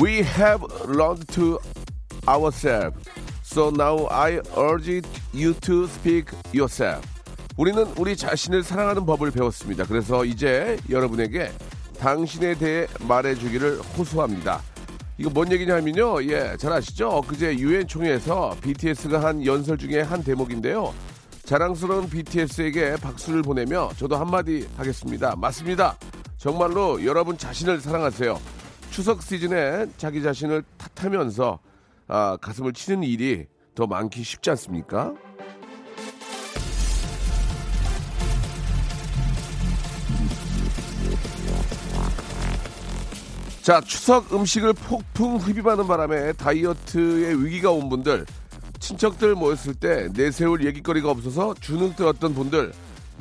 We have learned to ourselves So now I urge you to speak yourself 우리는 우리 자신을 사랑하는 법을 배웠습니다 그래서 이제 여러분에게 당신에 대해 말해주기를 호소합니다. 이거 뭔 얘기냐면요. 예, 잘 아시죠? 그제 유엔 총회에서 BTS가 한 연설 중에 한 대목인데요. 자랑스러운 BTS에게 박수를 보내며 저도 한마디 하겠습니다. 맞습니다. 정말로 여러분 자신을 사랑하세요. 추석 시즌에 자기 자신을 탓하면서 아, 가슴을 치는 일이 더 많기 쉽지 않습니까? 자, 추석 음식을 폭풍 흡입하는 바람에 다이어트에 위기가 온 분들, 친척들 모였을 때 내세울 얘기거리가 없어서 주눅 들었던 분들,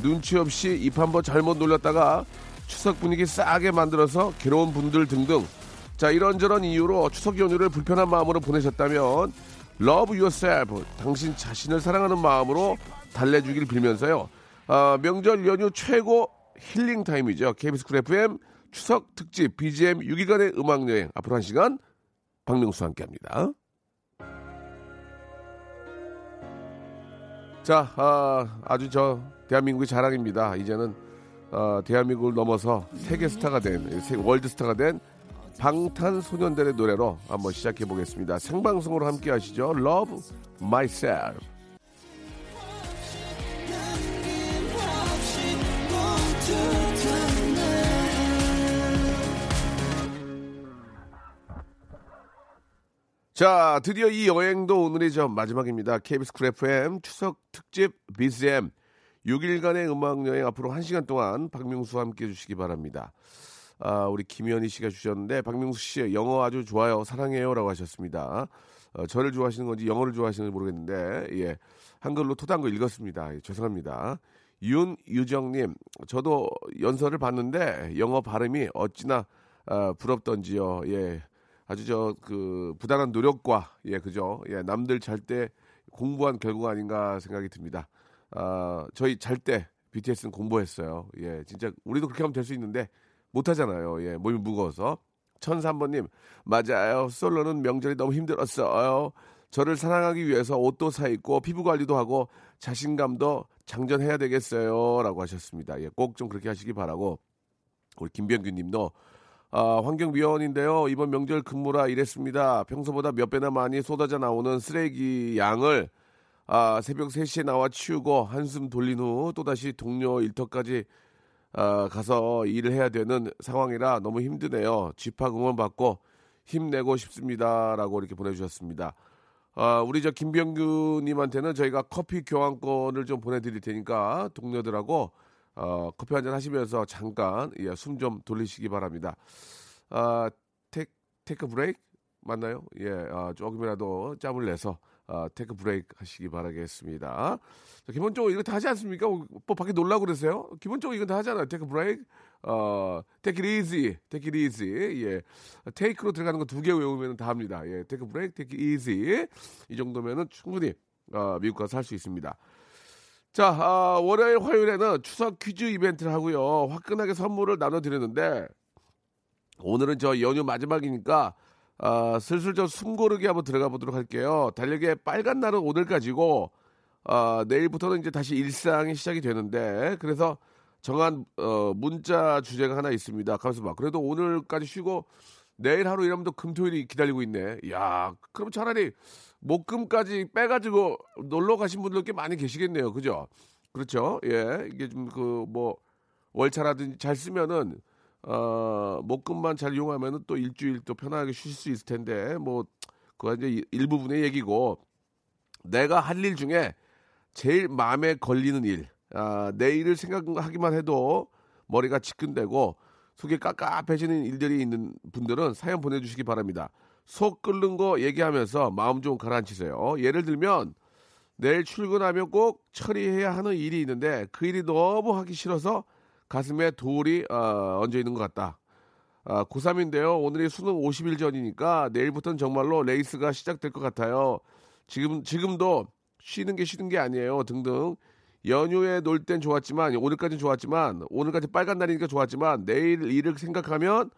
눈치 없이 입 한번 잘못 놀렸다가 추석 분위기 싸하게 만들어서 괴로운 분들 등등. 자, 이런저런 이유로 추석 연휴를 불편한 마음으로 보내셨다면, Love yourself. 당신 자신을 사랑하는 마음으로 달래주길 빌면서요. 아, 명절 연휴 최고 힐링 타임이죠. KBS 쿨 FM 추석 특집 BGM 6일간의 음악 여행 앞으로 한 시간 박명수와 함께합니다. 자, 아, 아주 저 대한민국의 자랑입니다. 이제는 어, 대한민국을 넘어서 세계 스타가 된 세- 월드 스타가 된 방탄소년단의 노래로 한번 시작해 보겠습니다. 생방송으로 함께 하시죠. Love Myself. 자, 드디어 이 여행도 오늘이 저 마지막입니다. KBS 쿨 FM 추석 특집 BCM 6일간의 음악 여행 앞으로 1시간 동안 박명수와 함께 해 주시기 바랍니다. 아, 우리 김현희 씨가 주셨는데 박명수 씨 영어 아주 좋아요. 사랑해요라고 하셨습니다. 어, 저를 좋아하시는 건지 영어를 좋아하시는지 모르겠는데 예. 한글로 토단 거 읽었습니다. 예, 죄송합니다. 윤유정님, 저도 연설을 봤는데 영어 발음이 어찌나 아, 부럽던지요. 예, 아주 저 그 부단한 노력과 예, 그죠. 예, 남들 잘 때 공부한 결과가 아닌가 생각이 듭니다. 아, 저희 잘 때 BTS는 공부했어요. 예, 진짜 우리도 그렇게 하면 될 수 있는데 못 하잖아요. 예, 몸이 무거워서. 천삼번님, 맞아요. 솔로는 명절이 너무 힘들었어요. 저를 사랑하기 위해서 옷도 사 입고 피부 관리도 하고 자신감도 장전해야 되겠어요. 라고 하셨습니다. 예, 꼭 좀 그렇게 하시기 바라고. 우리 김병규 님도 아, 환경미화원인데요. 이번 명절 근무라 일했습니다. 평소보다 몇 배나 많이 쏟아져 나오는 쓰레기 양을 아, 새벽 3시에 나와 치우고 한숨 돌린 후 또다시 동료 일터까지 아, 가서 일을 해야 되는 상황이라 너무 힘드네요. 집합 응원 받고 힘내고 싶습니다라고 이렇게 보내주셨습니다. 아, 우리 저 김병규님한테는 저희가 커피 교환권을 좀 보내드릴 테니까 동료들하고 어, 커피 한잔 하시면서 잠깐 예, 숨 좀 돌리시기 바랍니다. 아, take, take break 맞나요? 예, 아, 조금이라도 짬을 내서 아, take break 하시기 바라겠습니다. 자, 기본적으로 이거 다 하지 않습니까? 뭐 밖에 놀라고 그러세요? 기본적으로 이건 다 하잖아요. take break, 어, easy, take it easy. 예, take로 들어가는 거 두 개 외우면 다 합니다. 예, take break, it easy. 이 정도면은 충분히 어, 미국 가서 할 수 있습니다. 자, 아, 월요일, 화요일에는 추석 퀴즈 이벤트를 하고요. 화끈하게 선물을 나눠드렸는데, 오늘은 저 연휴 마지막이니까, 아, 슬슬 저 숨고르기 한번 들어가 보도록 할게요. 달력의 빨간 날은 오늘까지고, 아, 내일부터는 이제 다시 일상이 시작이 되는데, 그래서 정한, 어, 문자 주제가 하나 있습니다. 가만있어 봐. 그래도 오늘까지 쉬고, 내일 하루 이러면 또 금토일이 기다리고 있네. 야, 그럼 차라리 목금까지 빼가지고 놀러 가신 분들 꽤 많이 계시겠네요. 그죠? 그렇죠. 예. 이게 좀 그 뭐 월차라든지 잘 쓰면은 어 목금만 잘 이용하면은 또 일주일 또 편하게 쉬실 수 있을 텐데 뭐 그거 이제 일- 일부분의 얘기고 내가 할 일 중에 제일 마음에 걸리는 일, 아, 내 일을 생각하기만 해도 머리가 지끈대고 속이 깝깝해지는 일들이 있는 분들은 사연 보내주시기 바랍니다. 속 끓는 거 얘기하면서 마음 좀 가라앉히세요. 예를 들면 내일 출근하면 꼭 처리해야 하는 일이 있는데 그 일이 너무 하기 싫어서 가슴에 돌이 어, 얹어 있는 것 같다. 아, 고3인데요. 오늘이 수능 50일 전이니까 내일부터는 정말로 레이스가 시작될 것 같아요. 지금, 지금도 쉬는 게 쉬는 게 아니에요. 등등. 연휴에 놀 땐 좋았지만, 오늘까지는 좋았지만, 오늘까지 빨간 날이니까 좋았지만, 내일 일을 생각하면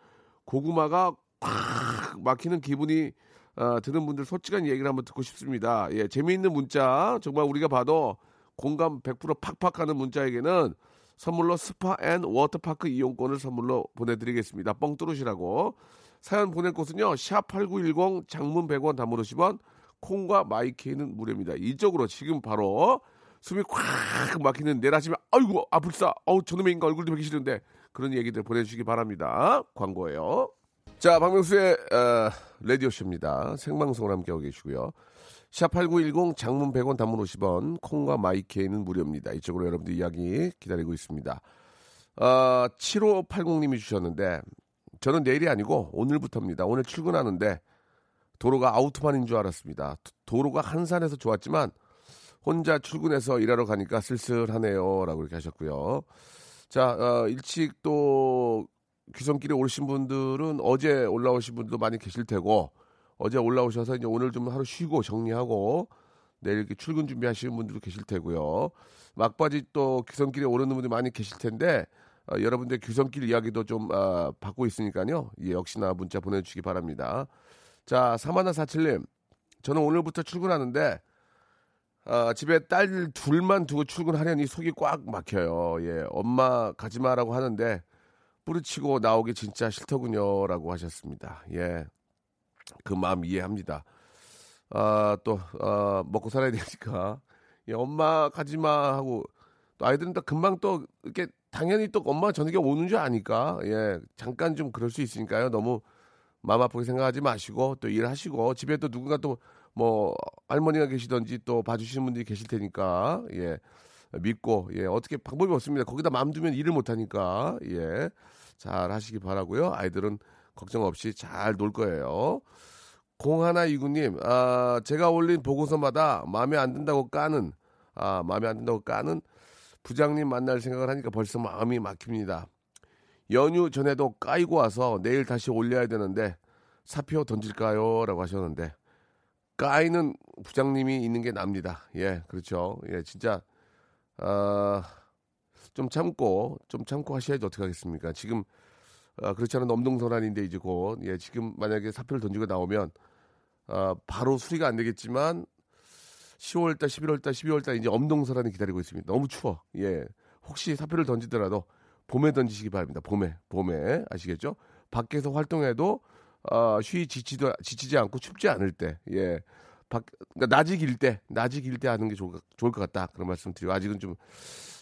고구마가 꽉 막히는 기분이 어, 드는 분들 솔직한 얘기를 한번 듣고 싶습니다. 예, 재미있는 문자, 정말 우리가 봐도 공감 100% 팍팍 하는 문자에게는 선물로 스파 and 워터파크 이용권을 선물로 보내드리겠습니다. 뻥 뚫으시라고. 사연 보낼 곳은요. 샵8910 장문 100원 담으 50원 콩과 마이케이는 무료입니다. 이쪽으로 지금 바로 숨이 콱 막히는 내일 아침에 아이고 아뿔싸 어우 저놈의 인간 얼굴도 보기 싫은데 그런 얘기들 보내주시기 바랍니다. 광고예요. 자 박명수의 어, 라디오쇼입니다. 생방송을 함께하고 계시고요. 샵8910 장문 100원 단문 50원 콩과 마이케이는 무료입니다. 이쪽으로 여러분들 이야기 기다리고 있습니다. 어, 7580님이 주셨는데 저는 내일이 아니고 오늘부터입니다. 오늘 출근하는데 도로가 아우트반인 줄 알았습니다. 도로가 한산해서 좋았지만 혼자 출근해서 일하러 가니까 쓸쓸하네요. 라고 이렇게 하셨고요. 자, 어, 일찍 또 귀성길에 오르신 분들은 어제 올라오신 분들도 많이 계실 테고 어제 올라오셔서 이제 오늘 좀 하루 쉬고 정리하고 내일 이렇게 출근 준비하시는 분들도 계실 테고요. 막바지 또 귀성길에 오르는 분들이 많이 계실 텐데 어, 여러분들 귀성길 이야기도 좀 어, 받고 있으니까요. 예, 역시나 문자 보내주시기 바랍니다. 자, 사마나 사칠님, 저는 오늘부터 출근하는데 어, 집에 딸 둘만 두고 출근하려니 속이 꽉 막혀요. 예, 엄마 가지 마라고 하는데 뿌리치고 나오기 진짜 싫더군요라고 하셨습니다. 예, 그 마음 이해합니다. 아, 또, 아, 먹고 살아야 되니까. 예, 엄마 가지 마 하고, 또 아이들은 또 금방 또, 이렇게, 당연히 또 엄마 저녁에 오는 줄 아니까, 예, 잠깐 좀 그럴 수 있으니까요. 너무 마음 아프게 생각하지 마시고, 또 일하시고, 집에 또 누군가 또, 뭐, 할머니가 계시던지 또 봐주시는 분들이 계실 테니까, 예, 믿고, 예, 어떻게 방법이 없습니다. 거기다 마음 두면 일을 못하니까, 예, 잘 하시기 바라고요 아이들은 걱정 없이 잘 놀 거예요. 공하나 이구님, 아, 제가 올린 보고서마다 마음에 안 든다고 까는, 아, 마음에 안 든다고 까는 부장님 만날 생각을 하니까 벌써 마음이 막힙니다. 연휴 전에도 까이고 와서 내일 다시 올려야 되는데 사표 던질까요? 라고 하셨는데 까이는 부장님이 있는 게 납니다. 예, 그렇죠. 예, 진짜, 아, 좀 참고, 좀 참고 하셔야지 어떡하겠습니까? 지금 아, 그렇지 않은 엄동설한인데 이제 곧 예, 지금 만약에 사표를 던지고 나오면 아, 바로 수리가 안 되겠지만 10월달, 11월달, 12월달 이제 엄동설한이 기다리고 있습니다. 너무 추워. 예, 혹시 사표를 던지더라도 봄에 던지시기 바랍니다. 봄에, 봄에 아시겠죠? 밖에서 활동해도 어, 쉬 지치도 지치지 않고 춥지 않을 때, 예, 밖, 그러니까 낮이 길 때, 낮이 길 때 하는 게 좋을, 좋을 것 같다. 그런 말씀 드리고 아직은 좀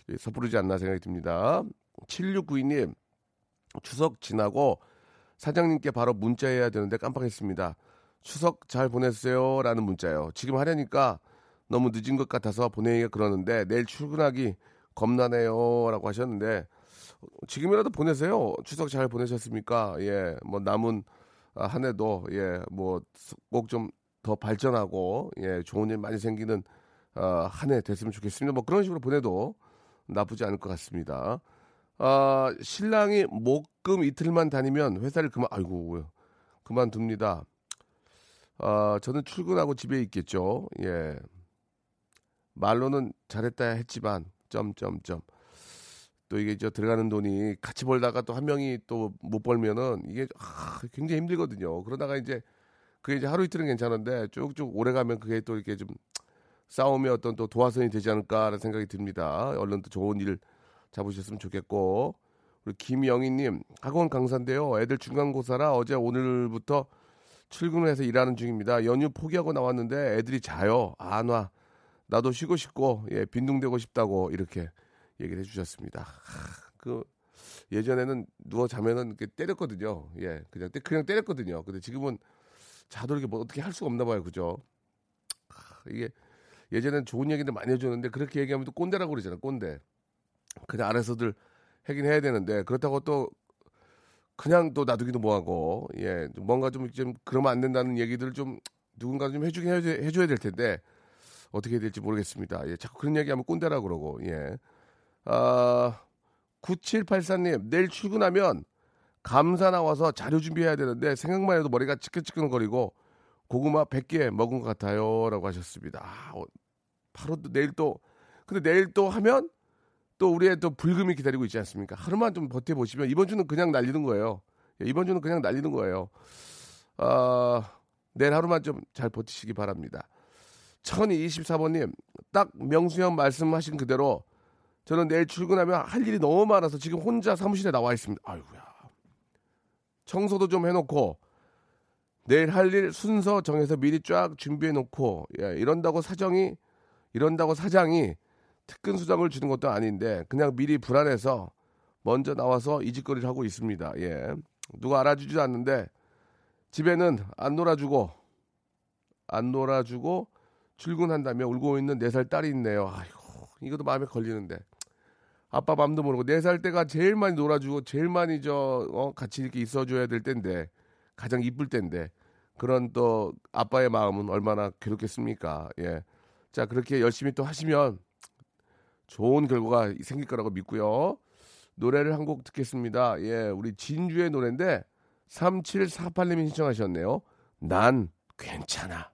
예, 섣부르지 않나 생각이 듭니다. 7692님, 추석 지나고 사장님께 바로 문자해야 되는데 깜빡했습니다. 추석 잘 보냈어요. 라는 문자요. 지금 하려니까 너무 늦은 것 같아서 보내기가 그러는데 내일 출근하기 겁나네요. 라고 하셨는데 지금이라도 보내세요. 추석 잘 보내셨습니까? 예, 뭐 남은 한 해도 예, 뭐 꼭 좀 더 발전하고 예, 좋은 일 많이 생기는 어, 한 해 됐으면 좋겠습니다. 뭐 그런 식으로 보내도 나쁘지 않을 것 같습니다. 아, 신랑이 목금 이틀만 다니면 회사를 그만, 아이고, 그만둡니다. 아, 저는 출근하고 집에 있겠죠. 예. 말로는 잘했다 했지만, 점점점. 또 이게 저 들어가는 돈이 같이 벌다가 또 한 명이 또 못 벌면은 이게 아, 굉장히 힘들거든요. 그러다가 이제 그게 이제 하루 이틀은 괜찮은데 쭉쭉 오래 가면 그게 또 이렇게 좀 싸움의 어떤 또 도화선이 되지 않을까라는 생각이 듭니다. 얼른 또 좋은 일 잡으셨으면 좋겠고 우리 김영희님 학원 강사인데요. 애들 중간고사라 어제 오늘부터 출근해서 일하는 중입니다. 연휴 포기하고 나왔는데 애들이 자요. 안 와. 나도 쉬고 싶고 예, 빈둥대고 싶다고 이렇게 얘기를 해주셨습니다. 하, 그 예전에는 누워 자면은 이렇게 때렸거든요. 예, 그냥 그냥 때렸거든요. 근데 지금은 자도 이렇게 뭐 어떻게 할 수가 없나 봐요, 그죠? 하, 이게 예전엔 좋은 얘기들 많이 해줬는데 그렇게 얘기하면 또 꼰대라고 그러잖아, 꼰대. 그냥 알아서들 하긴 해야 되는데 그렇다고 또 그냥 또 놔두기도 뭐하고 예 뭔가 좀, 좀 그러면 안 된다는 얘기들을 좀 누군가 좀 해주긴 해줘야, 해줘야 될 텐데 어떻게 해야 될지 모르겠습니다. 예, 자꾸 그런 얘기하면 꼰대라 그러고 예. 아 9784님 내일 출근하면 감사 나와서 자료 준비해야 되는데 생각만 해도 머리가 찌끈찌끈거리고 고구마 100개 먹은 것 같아요 라고 하셨습니다. 아, 어, 바로 또 내일 또 근데 내일 또 하면 또 우리의 또 불금이 기다리고 있지 않습니까? 하루만 좀 버텨보시면 이번 주는 그냥 날리는 거예요. 예, 이번 주는 그냥 날리는 거예요. 아, 내일 하루만 좀 잘 버티시기 바랍니다. 1024번님, 딱 명수형 말씀하신 그대로 저는 내일 출근하면 할 일이 너무 많아서 지금 혼자 사무실에 나와 있습니다. 아이고야. 청소도 좀 해놓고 내일 할 일 순서 정해서 미리 쫙 준비해놓고 예, 이런다고 사정이 이런다고 사장이 특근 수당을 주는 것도 아닌데 그냥 미리 불안해서 먼저 나와서 이 짓거리를 하고 있습니다. 예. 누가 알아주지도 않는데 집에는 안 놀아주고 안 놀아주고 출근한다며 울고 있는 네살 딸이 있네요. 아이고 이것도 마음에 걸리는데 아빠 맘도 모르고 네살 때가 제일 많이 놀아주고 제일 많이 저 어, 같이 이렇게 있어줘야 될 때인데 가장 이쁠 때인데 그런 또 아빠의 마음은 얼마나 괴롭겠습니까? 예. 자 그렇게 열심히 또 하시면 좋은 결과가 생길 거라고 믿고요. 노래를 한 곡 듣겠습니다. 예, 우리 진주의 노래인데 3748님이 신청하셨네요. 난 괜찮아.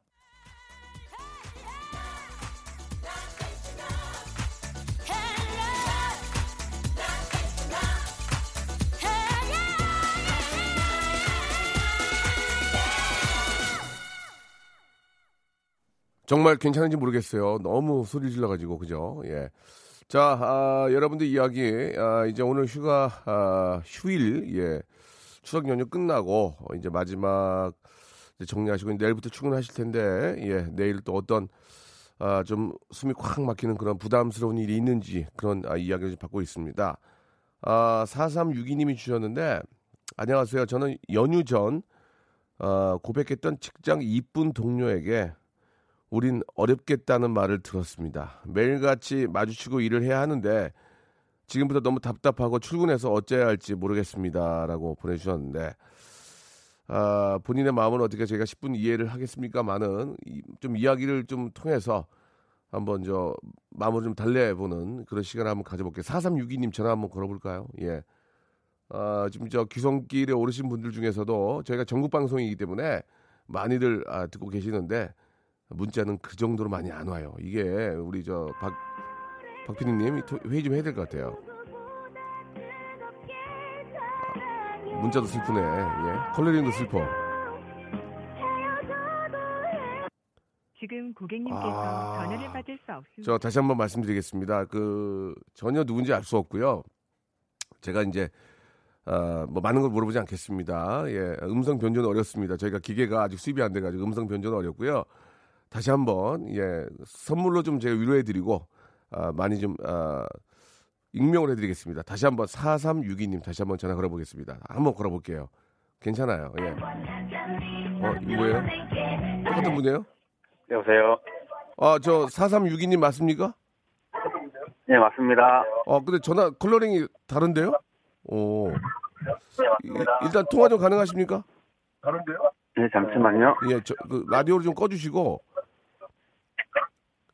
정말 괜찮은지 모르겠어요. 너무 소리 질러가지고 그죠? 예. 자, 아, 여러분들 이야기 아, 이제 오늘 휴가 아, 휴일 예 추석 연휴 끝나고 이제 마지막 이제 정리하시고 내일부터 출근하실 텐데 예 내일 또 어떤 아, 좀 숨이 콱 막히는 그런 부담스러운 일이 있는지 그런 아, 이야기를 좀 받고 있습니다. 아, 4362님이 주셨는데 안녕하세요. 저는 연휴 전 아, 고백했던 직장 이쁜 동료에게 우린 어렵겠다는 말을 들었습니다. 매일같이 마주치고 일을 해야 하는데 지금부터 너무 답답하고 출근해서 어째야 할지 모르겠습니다. 라고 보내주셨는데 아, 본인의 마음은 어떻게 저희가 10분 이해를 하겠습니까? 많은 좀 이야기를 좀 통해서 한번 저 마음을 좀 달래보는 그런 시간을 한번 가져볼게요. 4362님 전화 한번 걸어볼까요? 예. 아, 지금 저 귀성길에 오르신 분들 중에서도 저희가 전국 방송이기 때문에 많이들 아, 듣고 계시는데 문자는 그 정도로 많이 안 와요. 이게 우리 저 박 박피디님 회의 좀 해야 될 것 같아요. 아, 문자도 슬프네. 예. 컬러링도 슬퍼. 지금 고객님께서 아... 전화를 받을 수 없습니다. 저 다시 한번 말씀드리겠습니다. 그 전혀 누군지 알 수 없고요. 제가 이제 어, 뭐 많은 걸 물어보지 않겠습니다. 예, 음성 변조는 어렵습니다. 저희가 기계가 아직 수입이 안 돼가지고 음성 변조는 어렵고요. 다시 한번 예 선물로 좀 제가 위로해드리고 아, 많이 좀 아, 익명을 해드리겠습니다. 다시 한번 4362님 다시 한번 전화 걸어보겠습니다. 한번 걸어볼게요. 괜찮아요. 예. 어, 이거 뭐예요? 똑같은 분이에요? 여보세요? 아, 저 4362님 맞습니까? 네, 맞습니다. 어, 근데 전화 컬러링이 다른데요? 오. 일단 통화 좀 가능하십니까? 다른데요? 네, 잠시만요. 예, 저, 그 라디오를 좀 꺼주시고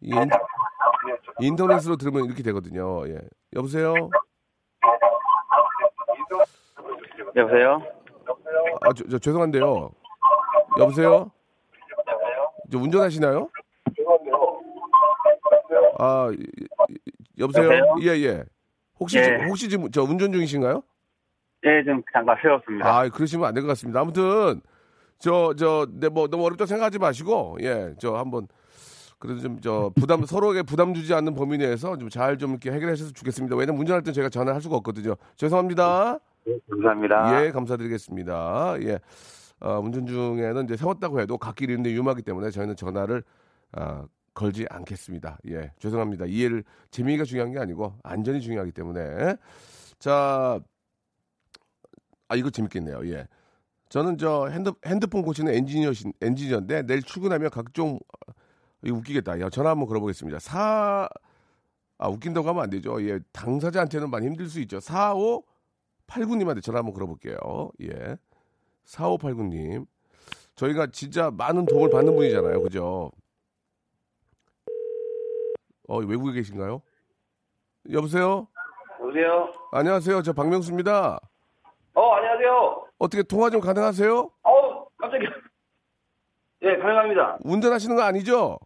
인, 인터넷으로 들으면 이렇게 되거든요. 예. 여보세요? 여보세요? 아, 저, 저 죄송한데요. 여보세요? 저 운전하시나요? 아, 여보세요? 예, 예. 혹시, 예. 혹시 지금 저 운전 중이신가요? 예, 좀 잠깐 세웠습니다. 아, 그러시면 안 될 것 같습니다. 아무튼, 저, 저, 네, 뭐, 너무 어렵다 생각하지 마시고, 예, 저 한번 그래도 좀 저 부담 서로에게 부담 주지 않는 범위 내에서 좀 잘좀 좀 이렇게 해결하셔서 좋겠습니다. 왜냐면 운전할 때 제가 전화할 수가 없거든요. 죄송합니다. 네, 감사합니다. 예, 감사드리겠습니다. 예. 어, 운전 중에는 이제 세웠다고 해도 갓길이 있는데 위험하기 때문에 저희는 전화를 어, 걸지 않겠습니다. 예, 죄송합니다. 이해를 재미가 중요한 게 아니고 안전이 중요하기 때문에 자, 아 이거 재밌겠네요. 예, 저는 저 핸드 핸드폰 고치는 엔지니어 엔지니어인데 내일 출근하면 각종 이거 웃기겠다. 야, 전화 한번 걸어보겠습니다. 사, 아, 웃긴다고 하면 안 되죠. 예, 당사자한테는 많이 힘들 수 있죠. 4, 5, 4589님한테 전화 한번 걸어볼게요. 예. 4589님. 저희가 진짜 많은 도움을 받는 분이잖아요. 그죠? 어, 외국에 계신가요? 여보세요? 여보세요? 안녕하세요. 저 박명수입니다. 어, 안녕하세요. 어떻게 통화 좀 가능하세요? 어우, 깜짝이야. 예, 가능합니다. 운전하시는 거 아니죠?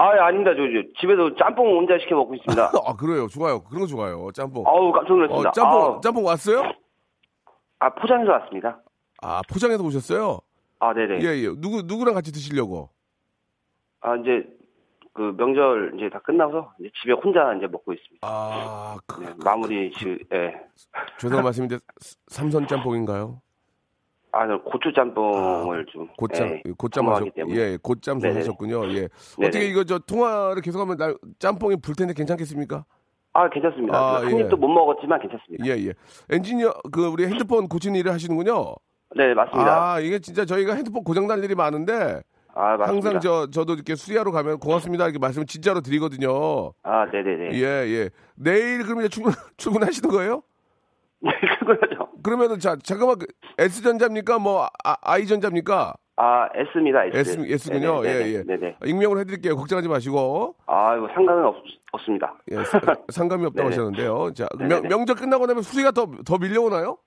아, 예, 아닙니다. 저, 저, 집에서 짬뽕 혼자 시켜 먹고 있습니다. 아, 그래요. 좋아요. 그런 거 좋아요. 짬뽕. 아우, 깜짝 놀랐습니다. 어, 짬뽕, 아우. 짬뽕 왔어요? 아, 포장해서 왔습니다. 아, 포장해서 오셨어요? 아, 네네. 예, 예. 누구, 누구랑 같이 드시려고? 아, 이제, 그 명절 이제 다 끝나서 이제 집에 혼자 이제 먹고 있습니다. 아, 그, 네, 마무리, 지, 예. 죄송한 말씀인데, 삼선 짬뽕인가요? 아, 저 고추 짬뽕을 좀. 곧짬, 예, 선호하기 하셨. 예, 곧짬 네네. 하셨군요. 예. 네네. 어떻게 이거 저 통화를 계속하면 나 짬뽕이 불 텐데 괜찮겠습니까? 아, 괜찮습니다. 아, 한 예. 입도 못 먹었지만 괜찮습니다. 예, 예. 엔지니어, 그, 우리 핸드폰 고치는 일을 하시는군요. 네, 맞습니다. 아, 이게 진짜 저희가 핸드폰 고장 날 일이 많은데, 아, 맞습니다. 항상 저, 저도 이렇게 수리하러 가면 고맙습니다. 이렇게 말씀을 진짜로 드리거든요. 아, 네 네 네. 예, 예. 내일 그럼 이제 출근, 출근하시는 거예요? 네, 그거죠. 그러면은 자, 잠깐만, 그 S전자입니까? 뭐, 아, I전자입니까? 아, S입니다, S. S, S군요. 네네, 예, 예. 네네. 익명으로 해드릴게요. 걱정하지 마시고. 아, 이거 상관은 없, 없습니다. 예, 사- 상감이 없다고. 하셨는데요. 자, 명, 네네네. 명절 끝나고 나면 수리가 더, 더 밀려오나요?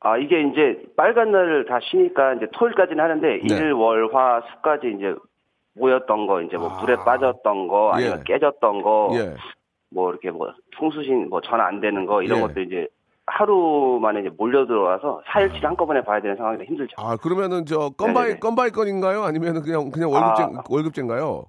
아, 이게 이제 빨간 날을 다 쉬니까 이제 토요일까지는 하는데 네. 일, 월, 화, 수까지 이제 모였던 거, 이제 뭐 아. 물에 빠졌던 거, 아니면 예. 깨졌던 거, 예. 뭐 이렇게 뭐 통수신 뭐 전 안 되는 거 이런 예. 것들 이제 하루 만에 이제 몰려 들어와서 4일치 한꺼번에 봐야 되는 상황이라 힘들죠. 아, 그러면은 저 건바이. 건바이 건인가요? 아니면 그냥, 그냥 월급제, 아. 월급제인가요?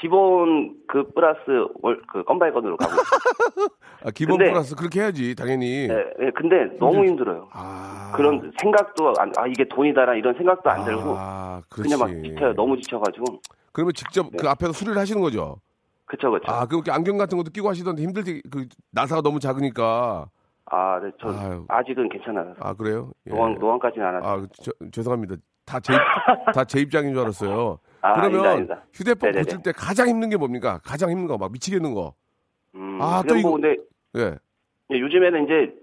기본 그 플러스 월, 그 건바이 건으로 가고. 아, 기본 근데- 플러스 그렇게 해야지, 당연히. 네, 네, 근데 너무 힘들어요. 아. 그런 생각도 안, 아 이게 돈이다라 이런 생각도 안 들고 아. 그냥 막 지쳐요. 너무 지쳐가지고. 그러면 직접 그 앞에서 수리를 하시는 거죠? 그쵸 그쵸. 아, 그렇게 안경 같은 것도 끼고 하시던데 힘들지, 그, 나사가 너무 작으니까. 아, 네, 저 아유. 아직은 괜찮아요. 아, 그래요? 예. 노안 노안까지는 안 왔어요. 아, 저, 죄송합니다. 다 제, 입- 다제 입장인 줄 알았어요. 아, 그러면 아니다, 아니다. 휴대폰 네네네. 고칠 때 가장 힘든 게 뭡니까? 가장 힘든 거, 막 미치겠는 거. 음, 아, 아, 또또 이거- 뭐 근데 예, 요즘에는 이제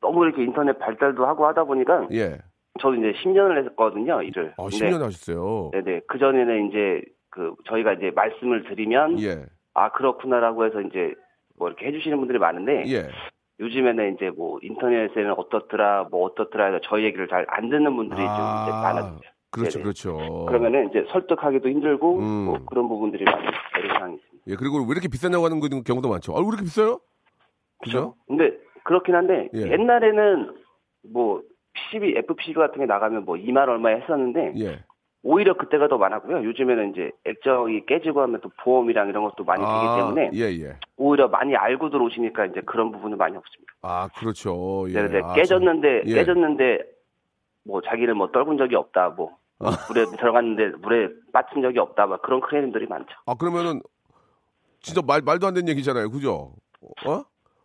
너무 이렇게 인터넷 발달도 하고 하다 보니까 예. 저도 이제 10년을 했거든요 일을. 어, 근데 10년 하셨어요. 네 네 그 전에는 이제 그 저희가 이제 말씀을 드리면 예, 아 그렇구나라고 해서 이제 뭐 이렇게 해주시는 분들이 많은데 예. 요즘에는 이제 뭐 인터넷에는 어떻더라 뭐 어떻더라 해서 저희 얘기를 잘 안 듣는 분들이 좀 이제 많아요. 그렇죠, 네네. 그렇죠. 그러면은 이제 설득하기도 힘들고 음. 뭐 그런 부분들이 많이 애로사항이 있습니다. 예, 그리고 왜 이렇게 비싸냐고 하는 경우도 많죠. 아, 왜 이렇게 비싸요? 그죠? 근데 그렇긴 한데 예. 옛날에는 뭐 PCB, FPCB 같은 게 나가면 뭐 2만 얼마에 했었는데 예. 오히려 그때가 더 많았고요. 요즘에는 이제 액정이 깨지고 하면 또 보험이랑 이런 것도 많이 아, 되기 때문에 예, 예. 오히려 많이 알고 들어오시니까 이제 그런 부분은 많이 없습니다. 아, 그렇죠. 예. 네네 아, 깨졌는데 예. 깨졌는데 뭐 자기는 뭐 떨군 적이 없다 뭐 아. 물에 들어갔는데 물에 빠진 적이 없다 막 그런 클레임들이 많죠. 아 그러면은 진짜 말 말도 안 되는 얘기잖아요, 그죠? 어?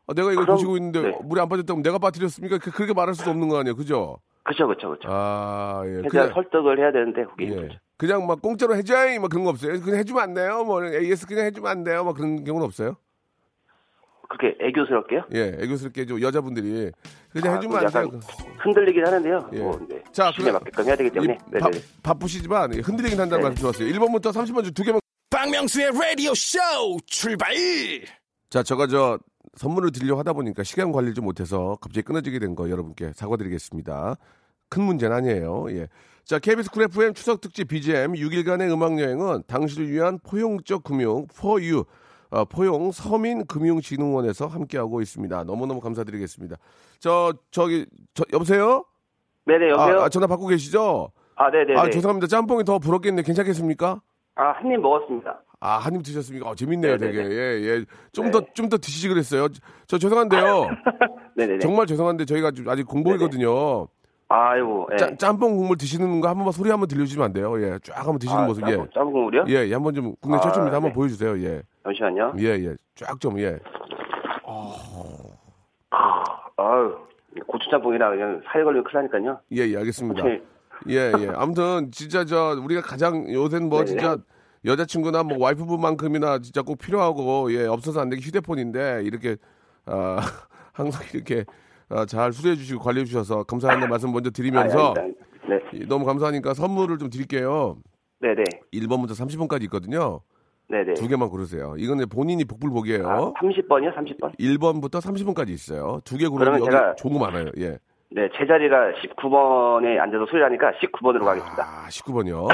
아, 내가 이걸 그럼- 보시고 있는데 네. 물이 안 빠졌다면 내가 빠뜨렸습니까? 그, 그렇게 말할 수도 없는 거 아니에요, 그죠? 그렇죠, 그렇죠, 그렇죠. 아, 예. 최대한 설득을 해야 되는데 그게 예. 힘들죠. 그냥 막 공짜로 해줘요, 막 그런 거 없어요. 그냥 해주면 안 돼요, 뭐 AS 그냥 해주면 안 돼요, 막 그런 경우는 없어요. 그렇게 애교스럽게요? 예, 애교스럽게 좀 여자분들이 그냥 아, 해주면 안 약간 돼요. 흔들리긴 하는데요. 예. 뭐, 네. 자, 그럼- 맞게끔 해야 되기 때문에. 이. 바, 바쁘시지만 흔들리긴 한다는 네. 말씀 좋았어요. 1번부터 30번 중 두 개만. 박명수의 라디오 쇼 출발! 자, 제가 저 선물을 드리려고 하다 보니까 시간 관리를 좀 못해서 갑자기 끊어지게 된 거 여러분께 사과드리겠습니다. 큰 문제는 아니에요. 예. 자, KBS 쿨 FM 추석 특집 BGM 6일간의 음악 여행은 당신을 위한 포용적 금융 4U 어, 포용 서민 금융진흥원에서 함께하고 있습니다. 너무너무 감사드리겠습니다. 저 저기 저 여보세요? 네네, 여보세요? 아, 아, 전화 받고 계시죠? 아, 네네네. 아, 죄송합니다. 짬뽕이 더 부럽겠네. 괜찮겠습니까? 아, 한 입 먹었습니다. 아, 한 입 드셨습니까? 어, 재밌네요, 네네네. 되게. 예, 예. 좀 네. 더, 좀 더 드시지 그랬어요. 저, 저 죄송한데요. 네네네. 정말 죄송한데 저희가 지금 아직 공복이거든요. 아이고, 예. 짜- 짬뽕 국물 드시는 거 한 번만 소리 한번 들려주시면 안 돼요? 예, 쫙 한번 드시는 아, 모습, 짬뽕, 짬뽕 국물이요? 예. 예, 예, 한번 좀 국내 아, 최초입니다. 한번 네. 보여주세요. 예. 잠시만요. 예, 예. 쫙 좀, 예. 아유, 고추짬뽕이라 그냥 살이 걸리면 큰일 나니까요. 예, 예, 알겠습니다. 네. 예, 예. 아무튼 진짜 저 우리가 가장 요새는 뭐 네. 진짜 여자친구나 뭐 와이프분만큼이나 진짜 꼭 필요하고 예 없어서 안 되게 휴대폰인데 이렇게 아 항상 이렇게 아, 잘 수리해 주시고 관리해 주셔서 감사하다는 말씀 먼저 드리면서 아. 네, 이, 너무 감사하니까 선물을 좀 드릴게요. 네, 네, 1번부터 30번까지 있거든요. 네, 네. 두 개만 고르세요. 이건 본인이 복불복이에요. 아, 30번이요, 30번? 1번부터 30번까지 있어요. 두 개 고르면 여기 제가- 거 많아요. 예. 네, 제 자리가 19번에 앉아서 수리하니까 19번으로 가겠습니다. 아, 19번이요.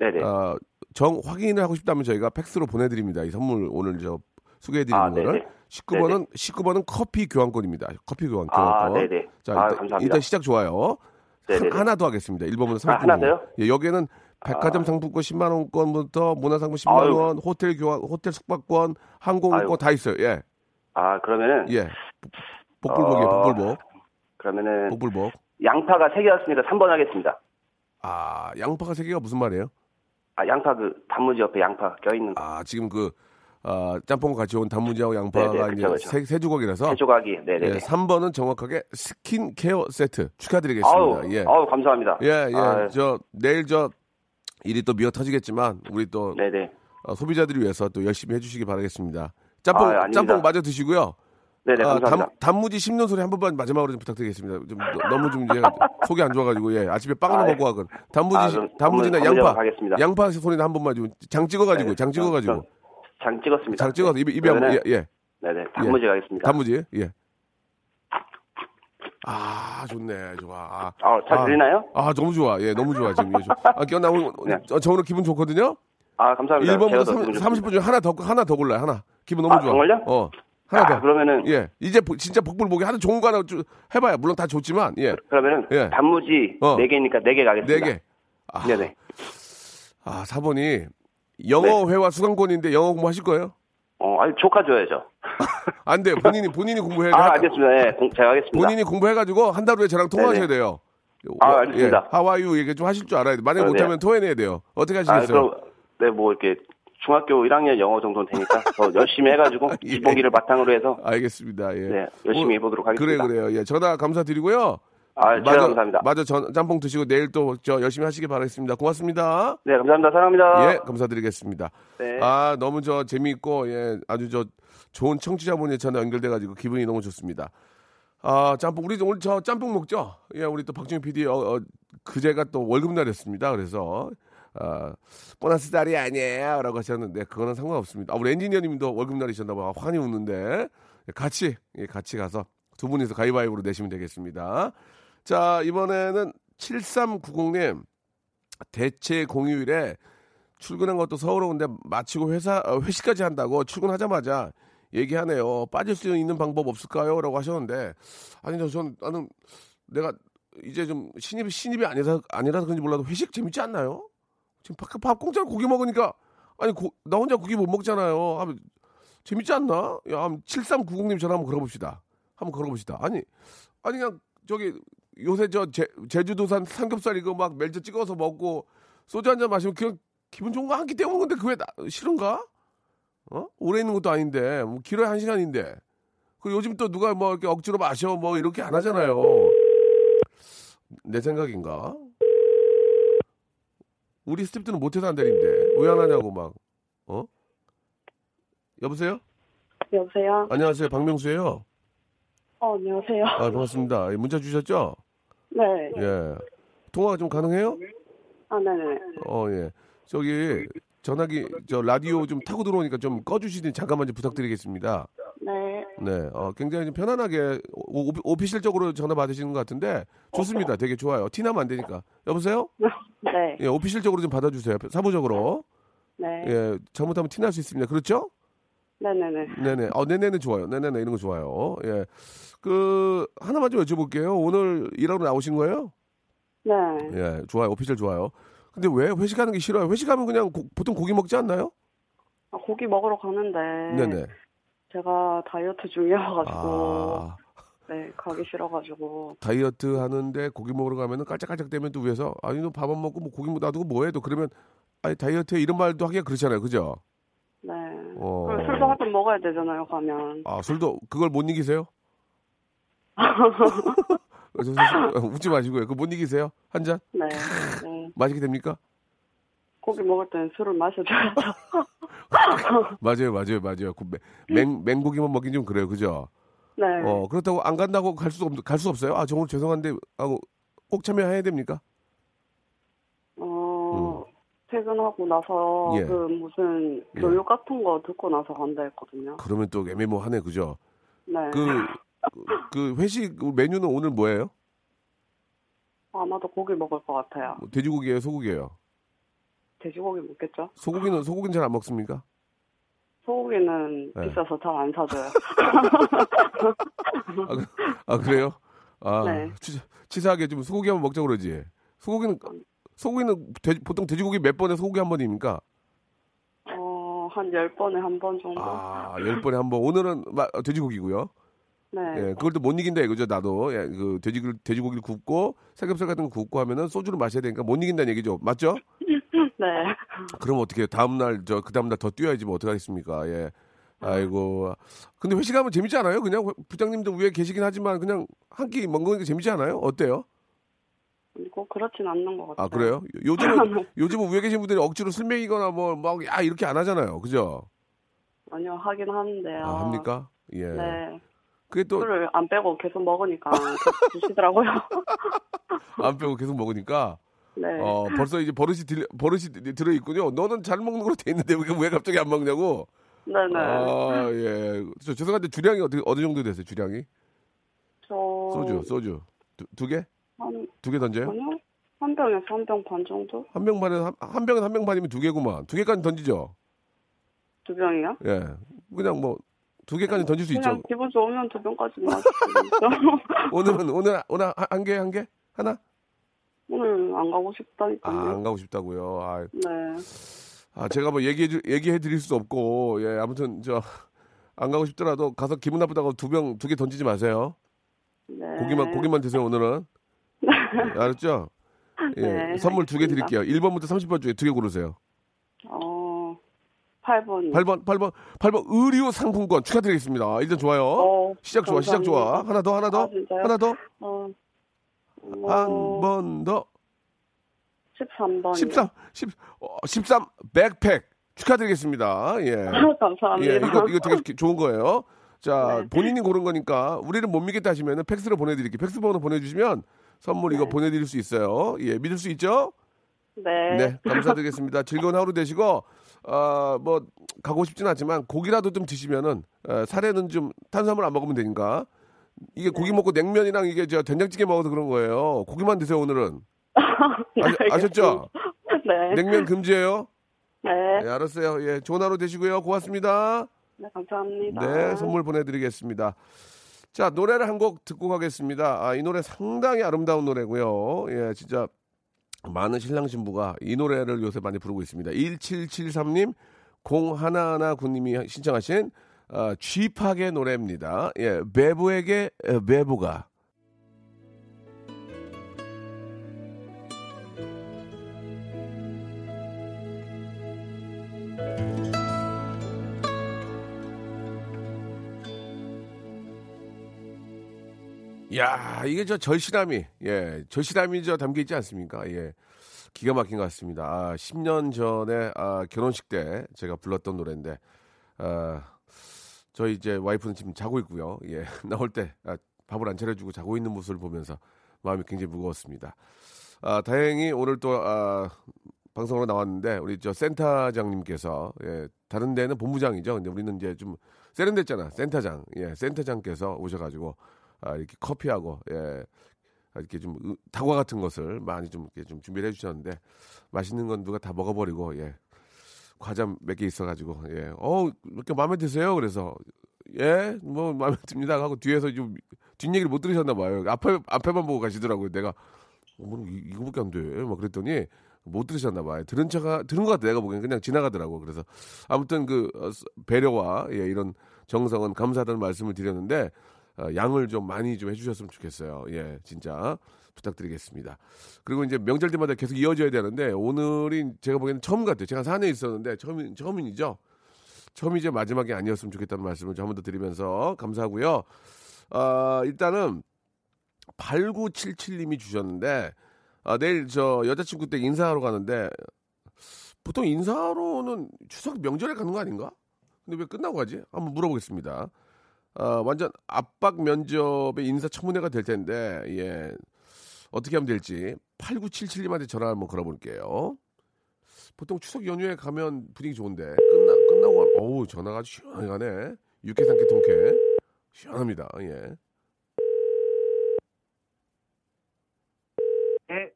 네, 네. 아, 정 확인을 하고 싶다면 저희가 팩스로 보내드립니다. 이 선물 오늘 저 소개해드리는 아, 네네. 거를 19번은 19번은 커피 교환권입니다. 커피 교환 아, 교환권. 네네. 자 아, 일단. 일단 시작 좋아요. 네네네. 하, 나 더 하겠습니다. 1번부터 30번. 아, 하나 더요? 예, 여기는 백화점 상품권 10만 원권부터 문화상품 10만 아유. 원, 호텔 교환, 호텔 숙박권, 항공권 아유. 다 있어요. 예, 아, 그러면은, 예. 복불복이에요. 어, 복불복. 그러면은, 복불복. 양파가 3개였으니까 3번 하겠습니다. 아, 양파가 세 개가 무슨 말이에요? 아, 양파 그, 단무지 옆에 양파 껴있는 거. 아, 지금 그 아, 짬뽕 같이 온 단무지하고 양파가 네네, 그쵸, 이제. 세, 세 조각이라서 세 조각이, 네네. 예, 3번은 정확하게 스킨케어 세트 축하드리겠습니다. 아우, 예. 아우, 감사합니다. 예, 예. 아, 저 내일 저 일이 또 미어 터지겠지만 우리 또 네네. 어, 소비자들을 위해서 또 열심히 해 주시기 바라겠습니다. 짬뽕 아, 아닙니다. 짬뽕 마저 드시고요. 네네, 아, 감사합니다. 단, 단무지 씹는 소리 한 번만 마지막으로 좀 부탁드리겠습니다. 좀 너- 너무 좀 이제 속이 안 좋아가지고 예 아침에 빵 하나 아, 먹고 하건 단무지 아, 단무지나 단무지 양파 하겠습니다. 양파 소리는 한 번만 좀 장 찍어가지고 네, 장 찍어가지고 전- 장 찍었습니다. 장 찍어서 입에 입에 한번 예, 그러면은- 예 네네, 단무지 가겠습니다. 단무지 예. 아 좋네 좋아. 아, 아, 잘 들리나요? 아 너무 좋아 예 너무 좋아 지금 예, 좀- 아나 오늘 네. 저, 저 오늘 기분 좋거든요. 아, 감사합니다. 1번부터 제가 더 30, 기분 30분 중에 하나 더 하나 더 골라요 하나 기분 너무 아, 좋아. 정말요? 어 하나 더. 아, 그러면은, 예 이제 보- 진짜 복불복이 하나 좋은 거 하나 좀 해봐요. 물론 다 좋지만 예 그러면은, 예. 단무지 어. 4개니까 4개 가겠습니다. 네 개. 아, 네네. 아 4번이 영어 회화 수강권인데 영어 공부하실 거예요? 어, 아니, 조카 줘야죠. 안 돼요. 본인이 본인이 공부해야 아, 돼요. 알겠습니다. 예, 공- 제가 하겠습니다. 본인이 공부해가지고 한 달 후에 저랑 통화하셔야 네네. 돼요. 아, 알겠습니다. 예, 하와이유 얘기 좀 하실 줄 알아야 돼. 만약에 아, 네. 못하면 토해내야 돼요. 어떻게 아, 하시겠어요? 그럼, 네, 뭐, 이렇게, 중학교 1학년 영어 정도는 되니까 더 열심히 해가지고, 예. 기본기를 바탕으로 해서, 알겠습니다. 예. 네, 열심히 오, 해보도록 그래 하겠습니다. 그래요. 예, 전화 감사드리고요. 아, 제가 마저, 감사합니다. 마저 전, 짬뽕 드시고 내일 또 저 열심히 하시기 바라겠습니다. 고맙습니다. 네, 감사합니다. 사랑합니다. 예, 감사드리겠습니다. 네. 아, 너무 저 재미있고, 예, 아주 저 좋은 청취자분이 전화 연결돼가지고 기분이 너무 좋습니다. 아, 짬뽕, 우리 오늘 저 짬뽕 먹죠? 예, 우리 또 박정희 PD, 어, 어, 그제가 또 월급 날이었습니다. 그래서, 아, 보너스 달이 아니에요. 라고 하셨는데, 그거는 상관없습니다. 아, 우리 엔지니어님도 월급날이셨나봐. 환히 웃는데, 예, 같이, 예, 같이 가서 두 분이서 가위바위보로 내시면 되겠습니다. 자, 이번에는 7390님, 대체 공휴일에 출근한 것도 서러운데 마치고 회사 어, 회식까지 한다고 출근하자마자 얘기하네요. 빠질 수 있는 방법 없을까요?라고 하셨는데 아니 저 전 나는 내가 이제 좀 신입 신입이 아니라 아니라서 그런지 몰라도 회식 재밌지 않나요? 지금 밥, 밥 공짜로 고기 먹으니까 아니 고, 나 혼자 고기 못 먹잖아요. 하면 재밌지 않나? 야, 한번 7390님 전화 한번 걸어봅시다. 한번 걸어봅시다. 아니 아니 그냥 저기 요새 저 제, 제주도산 삼겹살 이거 막 멜젓 찍어서 먹고 소주 한 잔 마시면 그냥 기분 좋은 거 한 끼 때우는 건데 그게 나, 싫은가? 어? 오래 있는 것도 아닌데 뭐 길어야 한 시간인데 그 요즘 또 누가 뭐 이렇게 억지로 마셔 뭐 이렇게 안 하잖아요. 내 생각인가? 우리 스탭들은 못해서 안 되는데 왜 안 하냐고 막 어? 여보세요? 여보세요? 안녕하세요 박명수예요. 어, 안녕하세요. 아 반갑습니다. 예, 문자 주셨죠? 네. 예. 통화가 좀 가능해요? 아, 네 네. 어, 예. 저기 전화기 저 라디오 좀 타고 들어오니까 좀 꺼주시니 잠깐만 좀 부탁드리겠습니다. 네. 네, 어, 굉장히 좀 편안하게 오, 오- 오피셜적으로 전화 받으시는 것 같은데 좋습니다. 되게 좋아요. 티나면 안 되니까. 여보세요? 네. 예, 오피셜적으로 좀 받아주세요. 사부적으로. 네. 예, 잘못하면 티날 수 있습니다. 그렇죠? 네네네. 네네. 어, 네네네 좋아요. 네네네 이런 거 좋아요. 예. 그 하나만 좀 여쭤볼게요. 오늘 일하러 나오신 거예요? 네. 예, 좋아요. 오피셜 좋아요. 근데 왜 회식하는 게 싫어요? 회식하면 그냥 고- 보통 고기 먹지 않나요? 아, 고기 먹으러 가는데. 네네. 제가 다이어트 중이어가지고. 아, 네, 가기 싫어가지고. 다이어트 하는데 고기 먹으러 가면은 깔짝깔짝 대면 또 위에서 아니 너 밥 안 먹고 뭐 고기 놔두고 뭐해 또 그러면 아니 다이어트에 이런 말도 하기가 그렇잖아요. 그죠? 네. 어. 그럼 술도 한 잔 먹어야 되잖아요, 가면. 아, 술도 그걸 못 이기세요? 어, 저, 저, 웃지 마시고요. 그거 못 이기세요? 한 잔? 네. 네. 마시게 됩니까? 고기 먹을 때는 술을 마셔줘야죠. 맞아요, 맞아요, 맞아요. 그 맹, 맹, 맹고기만 먹긴 좀 그래요. 그죠? 네. 어, 그렇다고 안 간다고 갈 수 없, 갈수 없어요? 아, 정말 죄송한데, 하고 꼭 참여해야 됩니까? 어, 퇴근하고 나서 음. 예. 그 무슨 예. 교육 같은 거 듣고 나서 간다 했거든요. 그러면 또 애매모하네, 그죠? 네. 그, 그, 그 회식 메뉴는 오늘 뭐예요? 아마도 고기 먹을 것 같아요. 뭐 돼지고기예요, 소고기예요? 돼지고기 먹겠죠? 소고기는 소고기는 잘 안 먹습니까? 소고기는 네. 비싸서 잘 안 사줘요. 아, 그- 아, 그래요? 아, 네. 치, 치사하게 좀 소고기 한번 먹자 그러지. 소고기는 소고기는 돼- 보통 돼지고기 몇 번에 소고기 한 번입니까? 어, 한 10번에 한 번 정도? 아, 열 번에 한 번. 오늘은 마- 돼지고기고요. 네. 예, 그걸 또못 이긴다 이거죠, 나도. 예, 그 돼지고기 돼지고기를 굽고 삼겹살 같은 거 굽고 하면은 소주를 마셔야 되니까 못 이긴다는 얘기죠. 맞죠? 네. 그럼 어떻게? 다음 날 저 그 다음 날 더 뛰어야지 뭐 어떡하겠습니까? 예. 아이고. 근데 회식하면 재밌지 않아요? 그냥 부장님도 위에 계시긴 하지만 그냥 한 끼 먹는 게 재밌지 않아요? 어때요? 꼭 그렇진 않는 것 같아요. 아, 그래요? 요즘은 요즘은 위에 계신 분들이 억지로 술 먹이거나 뭐 막 야 이렇게 안 하잖아요. 그죠? 아니요, 하긴 하는데요. 아, 합니까? 예. 네. 그게 또안 술을 안 빼고 계속 먹으니까 드시더라고요. 빼고 계속 먹으니까 네. 어, 벌써 이제 버릇이 들, 버릇이 들어 있군요. 너는 잘 먹는 걸로 돼 있는데 왜, 왜 갑자기 안 먹냐고. 네네. 아, 예. 저 죄송한데 주량이 어떻게 어느 정도 됐어요? 주량이? 저. 소주, 소주. 두, 두 개? 한, 두 개 던져요? 아니요? 한 병에서 한 병 반 정도? 한 병 반에 한, 한 병에 한병 반이면 두 개구만. 두 개까지 던지죠. 두 병이요? 예. 그냥 뭐 두 개까지 던질 수 그냥 있죠. 기분 좋으면 두 병까지 마시죠. 오늘은 오늘 오늘 한 개 한 개? 하나? 오늘 안 가고 싶다니까요. 아, 안 가고 싶다고요. 아, 네. 아, 제가 뭐 얘기해 주, 얘기해 드릴 수도 없고. 예, 아무튼 저 안 가고 싶더라도 가서 기분 나쁘다고 두 병 두 개 던지지 마세요. 네. 고기만 고기만 드세요, 오늘은. 알았죠? 예. 네, 선물 두 개. 드릴게요. 1번부터 30번 중에 두 개 고르세요. 어, 8번. 8번, 8번, 8번 의류 상품권 축하드리겠습니다. 일단 좋아요. 어, 시작 좋아, 시작 좋아. 감사합니다. 하나 더, 하나 더, 아? 하나 더, 어, 한 번 더. 13번. 13, 10, 어, 13 백팩 축하드리겠습니다. 예. 감사합니다. 예, 이거, 이거 되게 기- 좋은 거예요. 자, 네. 본인이 고른 거니까 우리를 못 믿겠다 하시면은 팩스로 보내드릴게요. 팩스 번호 보내주시면 선물 이거 네. 보내드릴 수 있어요. 예, 믿을 수 있죠? 네. 네, 감사드리겠습니다. 즐거운 하루 되시고, 어, 뭐, 가고 싶진 않지만 고기라도 좀 드시면은, 어, 살에는 좀 탄수화물 안 먹으면 되니까. 이게 네. 고기 먹고 냉면이랑 이게 저 된장찌개 먹어서 그런 거예요. 고기만 드세요, 오늘은. 네, 아, 아셨죠? 네. 냉면 금지예요. 네. 네, 알았어요. 예, 좋은 하루 되시고요. 고맙습니다. 네, 감사합니다. 네, 선물 보내드리겠습니다. 자, 노래를 한 곡 듣고 가겠습니다. 아, 이 노래 상당히 아름다운 노래고요. 예, 진짜 많은 신랑 신부가 이 노래를 요새 많이 부르고 있습니다. 1773님, 0119님이 신청하신 어, 쥐팍의 노래입니다. 예, 배부에게 에, 배부가. 야, 이게 저 절실함이, 예, 절실함이 저 담겨 있지 않습니까? 예. 기가 막힌 것 같습니다. 아, 10년 전에 아, 결혼식 때 제가 불렀던 노래인데, 아, 저희 이제 와이프는 지금 자고 있고요. 예, 나올 때 아, 밥을 안 차려주고 자고 있는 모습을 보면서 마음이 굉장히 무거웠습니다. 아, 다행히 오늘 또 아, 방송으로 나왔는데 우리 저 센터장님께서 예, 다른 데는 본부장이죠. 근데 우리는 이제 좀 세련됐잖아. 센터장. 예, 센터장께서 오셔 가지고 아, 이렇게 커피하고 예, 아, 이렇게 좀 으- 다과 같은 것을 많이 좀 이렇게 좀 준비를 해 주셨는데 맛있는 건 누가 다 먹어 버리고 예, 과자 몇 개 있어가지고 예, 어 이렇게 마음에 드세요? 그래서 예, 뭐 마음에 듭니다 하고 뒤에서 좀 뒷얘기를 못 들으셨나 봐요. 앞에 앞에만 보고 가시더라고요. 내가 어, 뭐 이- 이거밖에 안 돼. 막 그랬더니 못 들으셨나 봐요. 들은 척 들은 것 같아. 내가 보기엔 그냥 지나가더라고. 그래서 아무튼 그 어, 스- 배려와 예, 이런 정성은 감사하다는 말씀을 드렸는데 어, 양을 좀 많이 좀 해주셨으면 좋겠어요. 예, 진짜 부탁드리겠습니다. 그리고 이제 명절 때마다 계속 이어져야 되는데 오늘이 제가 보기에는 처음 같아요. 제가 산에 있었는데 처음 처음이죠. 처음이제 마지막이 아니었으면 좋겠다는 말씀을 좀한번 더 드리면서 감사하고요. 아, 일단은 8977님이 주셨는데 아, 내일 저 여자친구 댁 인사하러 가는데 보통 인사하러는 추석 명절에 가는 거 아닌가? 근데 왜 끝나고 가지? 한번 물어보겠습니다. 아, 완전 압박 면접의 인사청문회가 될 텐데, 예. 어떻게 하면 될지 8977님한테 전화 한번 걸어볼게요. 보통 추석 연휴에 가면 분위기 좋은데 끝나 끝나고 어우 전화가 아주 시원하게 가네. 육회 삼계 통쾌 시원합니다. 예. 네.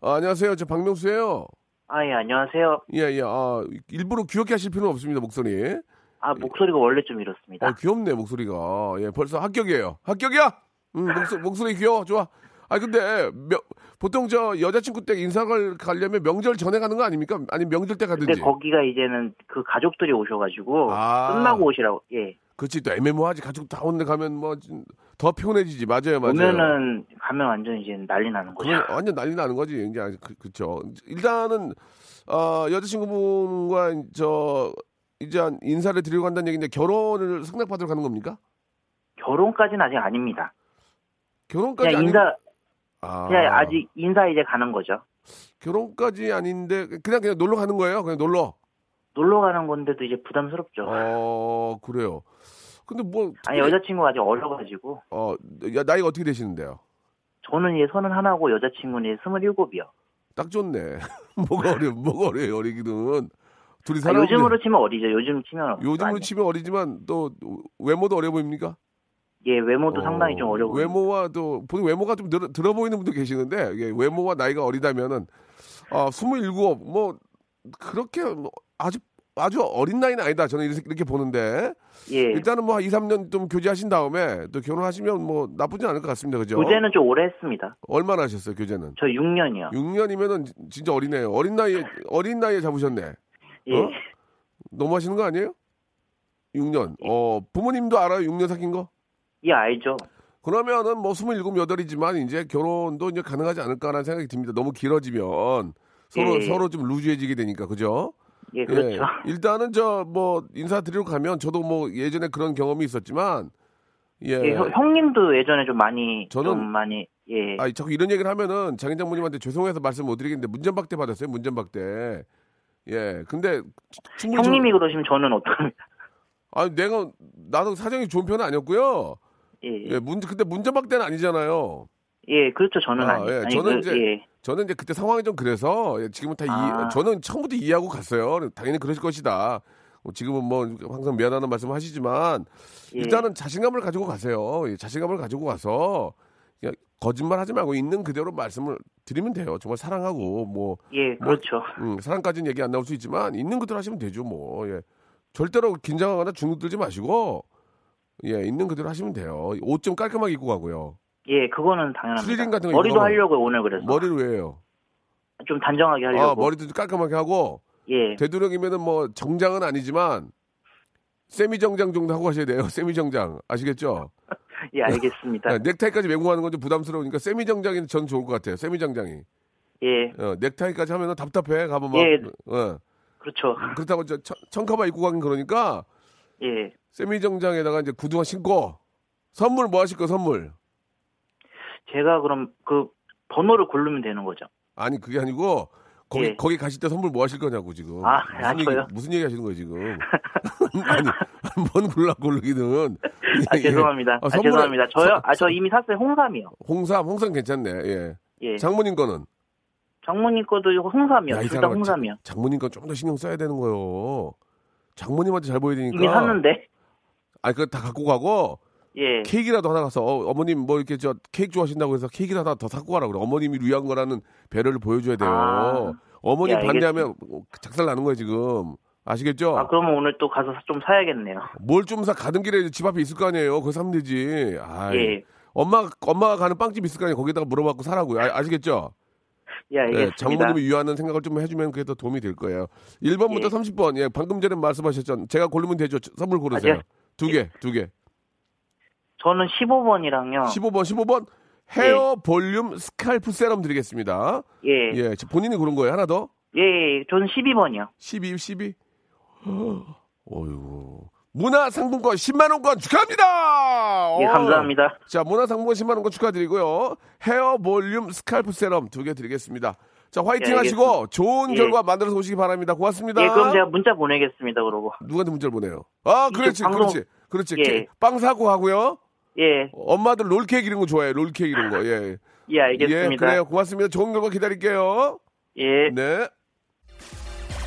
아, 안녕하세요. 저 박명수예요. 아, 예, 안녕하세요. 예, 예. 아, 일부러 귀엽게 하실 필요는 없습니다. 목소리. 아, 목소리가 원래 좀 이렇습니다. 어, 귀엽네 목소리가. 예, 벌써 합격이에요. 합격이야. 음, 목소, 목소리 귀여워. 좋아. 아 근데 명- 보통 저 여자친구 때 인사를 가려면 명절 전에 가는 거 아닙니까? 아니 명절 때 근데 가든지. 거기가 이제는 그 가족들이 오셔가지고 아. 끝나고 오시라고. 예. 그렇지 또 애매모하지 가족 다 오는데 가면 뭐 더 피곤해지지 맞아요 맞아요. 오면은 가면 완전 이제 난리 나는 거죠. 완전 난리 나는 거지 이제 그, 그쵸. 일단은 어, 여자친구분과 저 이제 한 인사를 드리고 간다는 얘기인데 결혼을 승낙받으러 가는 겁니까? 결혼까지는 아직 아닙니다. 결혼까지 아닌- 인사, 아, 그냥 아직 인사 이제 가는 거죠. 결혼까지 아닌데 그냥 그냥 놀러 가는 거예요. 그냥 놀러. 놀러 가는 건데도 이제 부담스럽죠. 어 그래요. 근데 뭐 아니 여자친구가 아직 어려가지고 어 야, 나이가 어떻게 되시는데요? 저는 이제 서른 하나고 여자친구는 스물일곱이요. 딱 좋네. 뭐가 어려 뭐가 어려요 어리기는. 둘이 아. 요즘으로 치면 어리죠. 요즘 치면 요즘으로 치면 어리지만 또 외모도 어려 보입니까? 예 외모도 어, 상당히 좀 어려 보여요. 외모와 또 보통 외모가 좀 들어, 들어 보이는 분도 계시는데 이게 외모와 나이가 어리다면은 아 스물일곱 뭐 그렇게 뭐 아주 아주 어린 나이는 아니다 저는 이렇게, 이렇게 보는데 예. 일단은 뭐 2, 3년 좀 교제하신 다음에 또 결혼하시면 뭐 나쁘지 않을 것 같습니다 그죠? 교제는 좀 오래 했습니다. 얼마나 하셨어요 교제는? 저 6년이요. 6년이면은 진짜 어리네요 어린 나이에 어린 나이에 잡으셨네 예. 어? 너무 하시는 거 아니에요? 6년 어 부모님도 알아요 6년 사귄 거? 예, 알죠. 그러면은 뭐 스물일곱 여덟이지만 이제 결혼도 이제 가능하지 않을까라는 생각이 듭니다. 너무 길어지면 서로 예. 서로 좀 루즈해지게 되니까 그죠? 예, 그렇죠. 예. 일단은 저 뭐 인사드리러 가면 저도 뭐 예전에 그런 경험이 있었지만 예. 예, 형- 형님도 예전에 좀 많이 저는- 좀 많이 예. 아 자꾸 이런 얘기를 하면은 장인 장모님한테 죄송해서 말씀 못 드리겠는데 문전박대 받았어요. 문전박대. 예. 근데 충분히 저- 형님이 그러시면 저는 어떡합니까? 아니 내가 나도 사정이 좋은 편은 아니었고요. 예. 예. 문 근데 문전박대는 아니잖아요. 예, 그렇죠. 저는 아, 아니. 예, 아니 저는 그, 이제 예. 저는 이제 그때 상황이 좀 그래서 예, 지금은 다 아. 저는 처음부터 이해하고 갔어요. 당연히 그러실 것이다. 뭐 지금은 뭐 항상 미안하다는 말씀 하시지만 예. 일단은 자신감을 가지고 가세요. 예, 자신감을 가지고 가서 거짓말 하지 말고 있는 그대로 말씀을 드리면 돼요. 정말 사랑하고 뭐 예, 그렇죠. 음, 사랑까지는 얘기 안 나올 수 있지만 있는 그대로 하시면 되죠. 뭐 예. 절대로 긴장하거나 중들지 마시고 예, 있는 그대로 하시면 돼요. 옷 좀 깔끔하게 입고 가고요. 예, 그거는 당연합니다. 추리닝 같은 거 머리도 입고 하려고요, 오늘 그래서. 머리를 왜 해요? 좀 단정하게 하려고. 아, 머리도 좀 깔끔하게 하고 예. 되도록이면은 뭐 정장은 아니지만 세미 정장 정도 하고 가셔야 돼요. 세미 정장 아시겠죠? 예, 알겠습니다. 네, 넥타이까지 메고 가는 건 좀 부담스러우니까 세미 정장이 전 좋을 것 같아요. 세미 정장이 예. 어, 넥타이까지 하면은 답답해 가면 막 예. 어. 그렇죠. 그렇다고 저 청- 청카바 입고 가긴 그러니까 예. 세미 정장에다가 이제 구두 한 신고 선물 뭐 하실 거 선물 제가 그럼 그 번호를 고르면 되는 거죠. 아니 그게 아니고 거기 예. 거기 가실 때 선물 뭐 하실 거냐고 지금 아, 무슨 아, 얘기? 무슨 얘기 하시는 거예요 지금 아니 뭔 골라 고르기는 아, 예. 죄송합니다. 아, 선물에- 죄송합니다. 저요? 선- 아, 저 이미 샀어요. 홍삼이요. 홍삼, 홍삼 괜찮네. 예. 예. 장모님 거는 장모님 거도 이거 홍삼이요. 야, 이둘다 사람아, 홍삼이요. 자- 장모님 건좀더 신경 써야 되는 거요. 장모님한테 잘 보여야 되니까. 이미 샀는데. 아니 그거 다 갖고 가고 예. 케이크라도 하나 가서 어, 머님뭐 이렇게 저 케이크 좋아하신다고 해서 케이크를 하나 더 갖고 가라 그래. 어머님이 위한 거라는 배려를 보여줘야 돼요. 아. 어머님 예, 반대하면 작살 나는 거예요 지금. 아시겠죠? 아, 그러면 오늘 또 가서 좀 사야겠네요. 뭘 좀 사 가는 길에 집 앞에 있을 거 아니에요. 거기 사면 되지. 아이. 예. 엄마 엄마가 가는 빵집 있을 거 아니에요. 거기다가 물어봤고 사라고요. 아, 아시겠죠? 예, 예, 알겠습니다. 장모님을 위하는 생각을 좀 해주면 그게 더 도움이 될 거예요. 1번부터 예. 30번, 예, 방금 전에 말씀하셨죠. 제가 고르면 되죠. 선물 고르세요. 아, 예. 두 개, 두 개. 저는 15번이랑요. 15번, 15번. 헤어 볼륨 scalp 세럼 드리겠습니다. 예. 예, 본인이 고른 거예요. 하나 더? 예, 예, 저는 12번이요. 12, 12. 어이구. 문화상품권 10만원권 축하합니다! 예, 어. 감사합니다. 자, 문화상품권 10만원권 축하드리고요. 헤어 볼륨 scalp 세럼 두 개 드리겠습니다. 자, 화이팅 예, 하시고 좋은 예. 결과 만들어서 오시기 바랍니다. 고맙습니다. 예, 그럼 제가 문자 보내겠습니다. 그러고. 누구한테 문자를 보내요? 아, 그렇지, 방송- 그렇지. 그렇지. 예. 케- 빵 사고 하고요. 예, 엄마들 롤케이크 이런 거 좋아해. 롤케이크 이런 거. 예. 예, 알겠습니다. 예, 그래요. 고맙습니다. 좋은 결과 기다릴게요. 예. 네.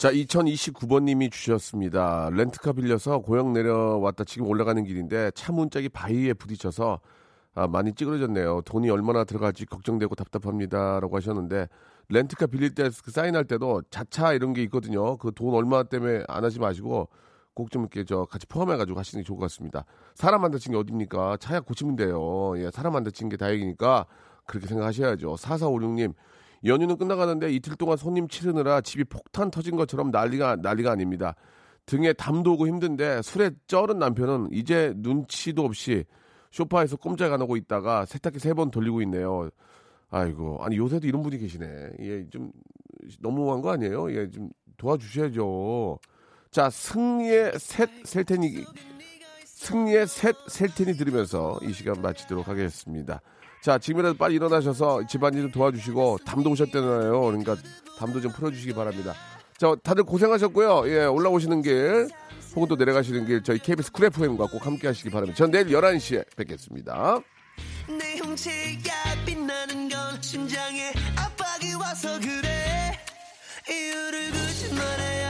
자, 2029번님이 주셨습니다. 렌트카 빌려서 고향 내려왔다 지금 올라가는 길인데 차 문짝이 바위에 부딪혀서 아, 많이 찌그러졌네요. 돈이 얼마나 들어갈지 걱정되고 답답합니다라고 하셨는데 렌트카 빌릴 때그 사인할 때도 자차 이런 게 있거든요. 그 돈 얼마 때문에 안 하지 마시고 꼭 좀 이렇게 저 같이 포함해가지고 하시는 게 좋을 것 같습니다. 사람 안 다친 게 어딥니까? 차야 고치면 돼요. 예, 사람 안 다친 게 다행이니까 그렇게 생각하셔야죠. 4456님 연휴는 끝나가는데 이틀 동안 손님 치르느라 집이 폭탄 터진 것처럼 난리가 난리가 아닙니다. 등에 담도 오고 힘든데 술에 쩔은 남편은 이제 눈치도 없이 소파에서 꼼짝 안 하고 있다가 세탁기 세 번 돌리고 있네요. 아이고 아니 요새도 이런 분이 계시네. 예, 좀 너무한 거 아니에요? 예, 좀 도와주셔야죠. 자 승리의 셋셀 테니 승리의 셋셀 테니 들으면서 이 시간 마치도록 하겠습니다. 자, 지금이라도 빨리 일어나셔서 집안일 좀 도와주시고 담도 오셨잖아요. 그러니까 담도 좀 풀어주시기 바랍니다. 자, 다들 고생하셨고요. 예, 올라오시는 길 혹은 또 내려가시는 길 저희 KBS 쿨 FM과 꼭 함께 하시기 바랍니다. 전 내일 11시에 뵙겠습니다. 내 형체가 빛나는 건 심장에 압박이 와서 그래 이유를 굳이 말해야